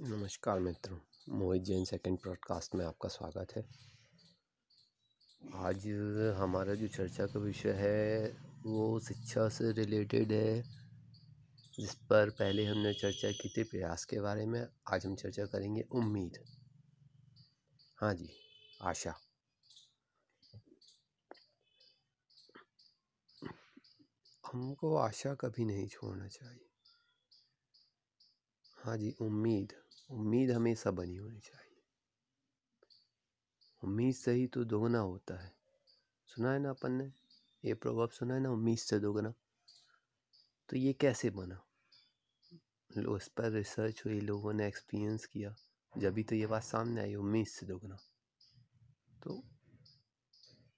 नमस्कार मित्रों, मोहित Jain second podcast में आपका स्वागत है। आज हमारा जो चर्चा का विषय है, वो शिक्षा से रिलेटेड है, जिस पर पहले हमने चर्चा की थी प्रयास के बारे में, आज हम चर्चा करेंगे उम्मीद। हाँ जी, आशा। हमको आशा कभी नहीं छोड़ना चाहिए। हाँ जी, उम्मीद। उम्मीद हमेशा बनी होनी चाहिए। उम्मीद से ही तो दोगुना होता है। सुना है ना अपन ने? ये प्रभाव सुना है ना उम्मीद से दोगुना? तो ये कैसे बना? इस पर रिसर्च हुई, लोगों ने एक्सपीरियंस किया। जब तो ये बात सामने आई, उम्मीद से दोगुना। तो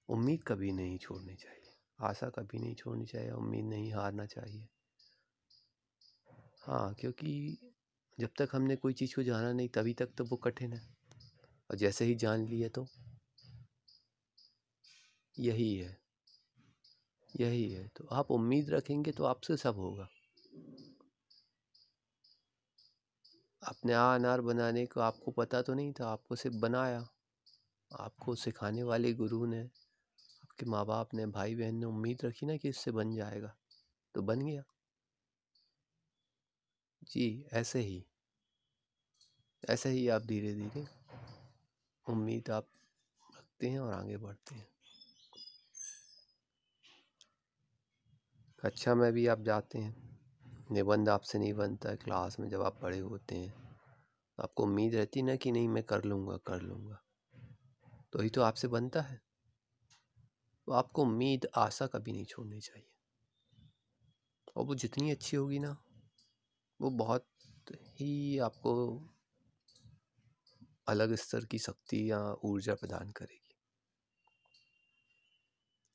उम्मीद कभी नहीं छोड़नी चाहिए। आशा कभी नहीं छोड़नी चाहिए, उम्मीद नहीं हारना चाहिए। हाँ क्योंकि जब तक हमने कोई चीज़ को जाना नहीं, तभी तक तो वो कठिन है। और जैसे ही जान लिए तो? यही है। यही है। तो आप उम्मीद रखेंगे तो आपसे सब होगा। अपने आ अनार बनाने को आपको पता तो नहीं था, आपको सिर्फ़ बनाया। आपको सिखाने वाले गुरु ने, आपके माँ बाप ने भाई बहन ने उम्मीद रखी ना कि इससे बन जाएगा। तो बन गया। जी, ऐसे ही। ऐसे ही आप धीरे धीरे उम्मीद आप रखते हैं और आगे बढ़ते हैं। कक्षा में भी आप जाते हैं, निबंध आपसे नहीं बनता क्लास में जब आप पढ़े होते हैं, आपको उम्मीद रहती ना कि नहीं मैं कर लूँगा कर लूँगा तो ही तो आपसे बनता है। तो आपको उम्मीद, आशा कभी नहीं छोड़नी चाहिए। और वो जितनी अच्छी होगी ना, वो बहुत ही आपको अलग स्तर की शक्ति या ऊर्जा प्रदान करेगी।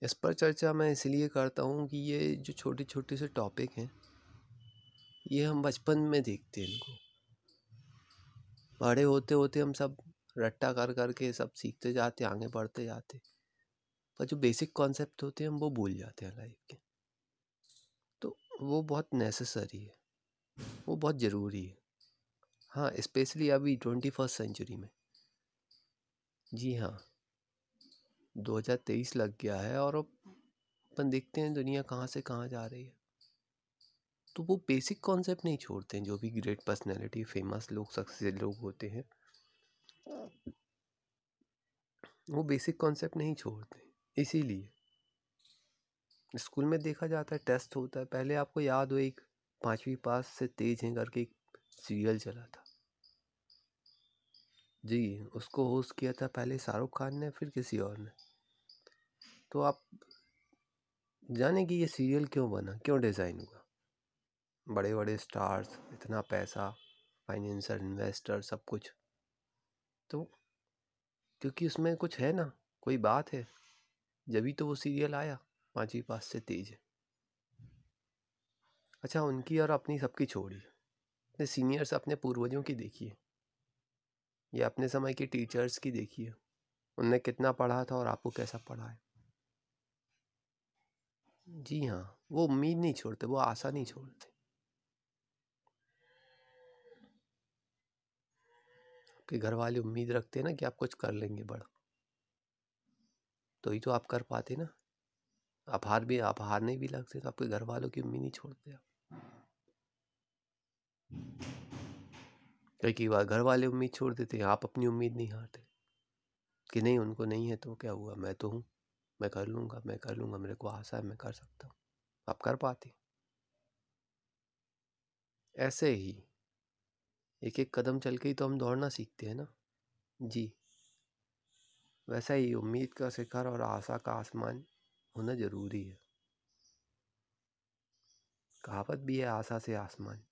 इस पर चर्चा मैं इसलिए करता हूँ कि ये जो छोटे छोटे से टॉपिक हैं, ये हम बचपन में देखते हैं इनको। बड़े होते होते हम सब रट्टा कर कर के सब सीखते जाते, आगे बढ़ते जाते। पर जो बेसिक कॉन्सेप्ट होते हैं, हम वो भूल जाते हैं लाइफ के। तो वो बहुत नेसेसरी है। वो बहुत ज़रूरी है। हाँ स्पेशली अभी ट्वेंटी फ़र्स्ट सेंचुरी में। जी हाँ। 2023 लग गया है और अब अपन देखते हैं दुनिया कहाँ से कहाँ जा रही है। तो वो बेसिक कॉन्सेप्ट नहीं छोड़ते हैं, जो भी ग्रेट पर्सनैलिटी फ़ेमस लोग सक्सेस लोग होते हैं। वो बेसिक कॉन्सेप्ट नहीं छोड़ते, इसीलिए। स्कूल में देखा जाता है टेस्ट होता है। पहले आपको याद हो, एक पाँचवीं पास से तेज हैं करके एक सीरियल चला था। जी, उसको होस्ट किया था पहले शाहरुख खान ने, फिर किसी और ने। तो आप जाने कि ये सीरियल क्यों बना? क्यों डिज़ाइन हुआ? बड़े बड़े स्टार्स, इतना पैसा, फाइनेंशियल इन्वेस्टर, सब कुछ। तो क्योंकि उसमें कुछ है ना, कोई बात है। जभी तो वो सीरियल आया, पाँचवीं पास से तेज है। अच्छा उनकी और अपनी सबकी छोड़ी। अपने सीनियर्स, अपने पूर्वजों की देखिए ये अपने समय के टीचर्स की देखिए, उनने कितना पढ़ा था और आपको कैसा पढ़ा है? जी हाँ वो उम्मीद नहीं छोड़ते, वो आशा नहीं छोड़ते। आपके घर वाले उम्मीद रखते हैं ना कि आप कुछ कर लेंगे बड़ा। तो ही तो आप कर पाते ना। आप हार भी, आप हारने भी लगते तो आपके घर वालों की उम्मीद नहीं छोड़ते आप। कई बार घर वाले उम्मीद छोड़ देते हैं आप अपनी उम्मीद नहीं हारते कि नहीं, उनको नहीं है तो क्या हुआ? मैं तो हूँ, मैं कर लूँगा, मैं कर लूँगा, मेरे को आशा है मैं कर सकता हूँ। आप कर पाते ऐसे ही एक एक कदम चल के ही तो हम दौड़ना सीखते हैं ना। जी। वैसा ही उम्मीद का शिखर और आशा का आसमान होना ज़रूरी है। कहावत भी है, आशा से आसमान।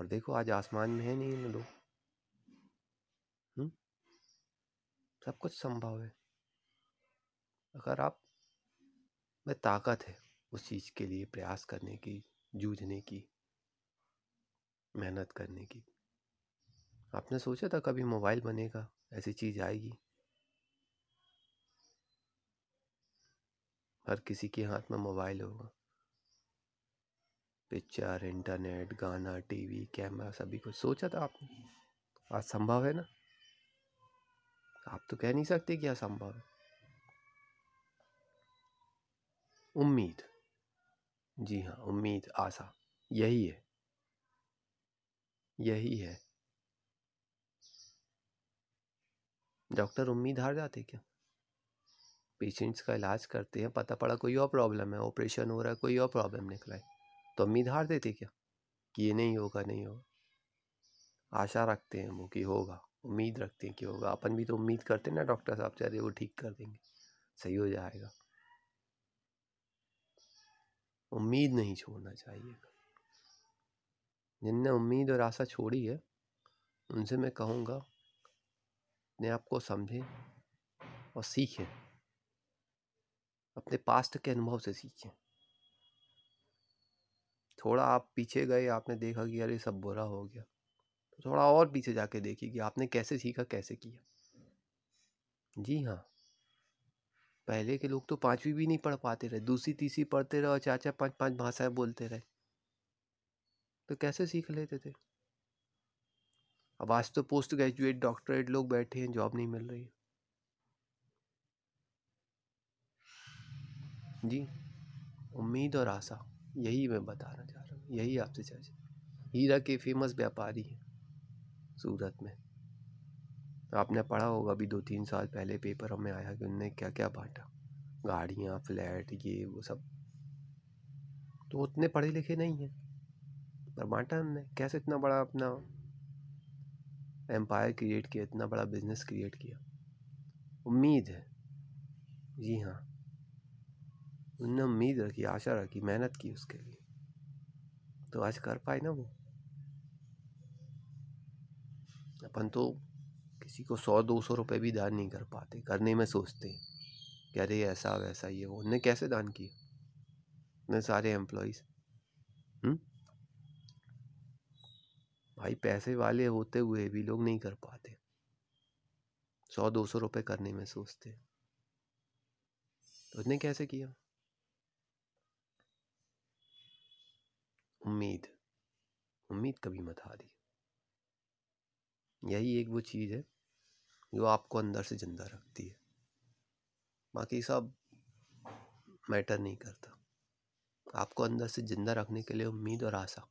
और देखो आज आसमान में है नहीं इन लोग। हम्म? सब कुछ संभव है। अगर आप में ताकत है उस चीज़ के लिए, प्रयास करने की, जूझने की, मेहनत करने की। आपने सोचा था कभी मोबाइल बनेगा, ऐसी चीज़ आएगी? हर किसी के हाथ में मोबाइल होगा। पिक्चर, इंटरनेट, गाना, टीवी, कैमरा, सभी कुछ। सोचा था आपने? आज संभव है ना? आप तो कह नहीं सकते कि असंभव है। उम्मीद। जी हाँ उम्मीद, आशा। यही है। यही है। डॉक्टर, उम्मीद हार जाते क्या? पेशेंट्स का इलाज करते हैं, पता पड़ा कोई और प्रॉब्लम है, ऑपरेशन हो रहा है, कोई और प्रॉब्लम निकला है। तो उम्मीद हार देते क्या? कि ये नहीं होगा नहीं होगा। आशा रखते हैं वो कि होगा, उम्मीद रखते हैं कि होगा। अपन भी तो उम्मीद करते हैं ना डॉक्टर साहब चाहे वो ठीक कर देंगे। सही हो जाएगा। उम्मीद नहीं छोड़ना चाहिए। जिनने उम्मीद और आशा छोड़ी है, उनसे मैं कहूँगा, अपने आप को समझें और सीखें। अपने पास्ट के अनुभव से सीखें। थोड़ा आप पीछे गए, आपने देखा कि अरे सब बुरा हो गया। तो थोड़ा और पीछे जाके देखिए कि आपने कैसे सीखा, कैसे किया। जी हाँ। पहले के लोग तो पांचवी भी नहीं पढ़ पाते रहे, दूसरी, तीसरी पढ़ते रहे और चार चार पाँच पाँच भाषाएँ बोलते रहे। तो कैसे सीख लेते थे? अब आज तो पोस्ट ग्रेजुएट, डॉक्टरेट लोग बैठे हैं, जॉब नहीं मिल रही। जी। उम्मीद और आशा। यही मैं बताना चाह रहा हूँ, यही आपसे चर्चा। हीरा के फ़ेमस व्यापारी हैं, सूरत में। आपने पढ़ा होगा, अभी दो तीन साल पहले पेपर में आया कि उनने क्या क्या बांटा। गाड़ियाँ, फ्लैट, ये, वो सब। तो उतने पढ़े लिखे नहीं हैं। पर बांटा उनने, कैसे इतना बड़ा अपना एम्पायर क्रिएट किया, इतना बड़ा बिज़नेस क्रिएट किया? उम्मीद है। जी हाँ। उनने उम्मीद रखी, आशा रखी, मेहनत की उसके लिए। तो आज कर पाए ना वो? अपन तो किसी को सौ, दो सौ रुपये भी दान नहीं कर पाते, करने में सोचते कि अरे ऐसा, वैसा ये वो, उनने कैसे दान किया? इतने सारे एम्प्लॉयज़ हम्म? भाई, पैसे वाले होते हुए भी लोग नहीं कर पाते। सौ, दो सौ रुपये करने में सोचते तो उसने कैसे किया? उम्मीद उम्मीद कभी मत हारी। यही एक वो चीज़ है, जो आपको अंदर से ज़िंदा रखती है। बाकी सब मैटर नहीं करता। आपको अंदर से ज़िंदा रखने के लिए उम्मीद और आशा,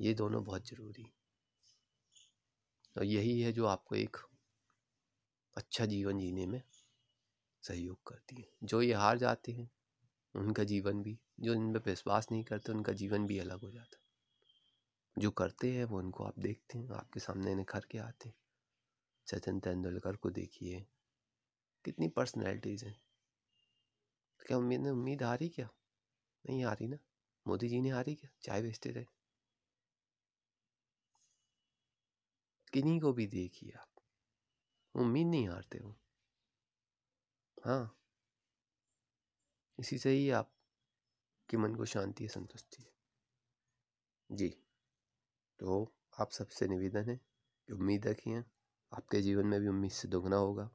ये दोनों बहुत ज़रूरी और यही है जो आपको एक अच्छा जीवन जीने में सहयोग करती है। जो ये हार जाते हैं, उनका जीवन भी जो इन पर विश्वास नहीं करते, उनका जीवन भी अलग हो जाता। जो करते हैं, वो उनको आप देखते हैं, आपके सामने निखर के आते हैं। सचिन तेंदुलकर को देखिए। कितनी पर्सनैलिटीज़ हैं। क्या उम्मीद ने उम्मीद आ रही क्या? नहीं आ रही ना? मोदी जी ने आ रही क्या? चाय बेचते रहे। किन्हीं को भी देखिए आप। उम्मीद नहीं हारते हो हाँ। इसी से ही आप के मन को शांति है संतुष्टि है। जी। तो आप सबसे निवेदन है कि उम्मीद रखिए, आपके जीवन में भी उम्मीद से दोगुना होगा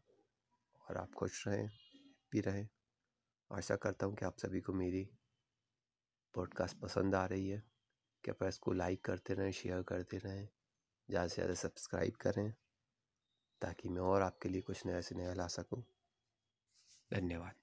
और आप खुश रहें भी रहें। आशा करता हूँ कि आप सभी को मेरी पॉडकास्ट पसंद आ रही है। कृपया इसको लाइक करते रहें, शेयर करते रहें, ज़्यादा से ज़्यादा सब्सक्राइब करें ताकि मैं और आपके लिए कुछ नया से नया ला सकूँ। धन्यवाद।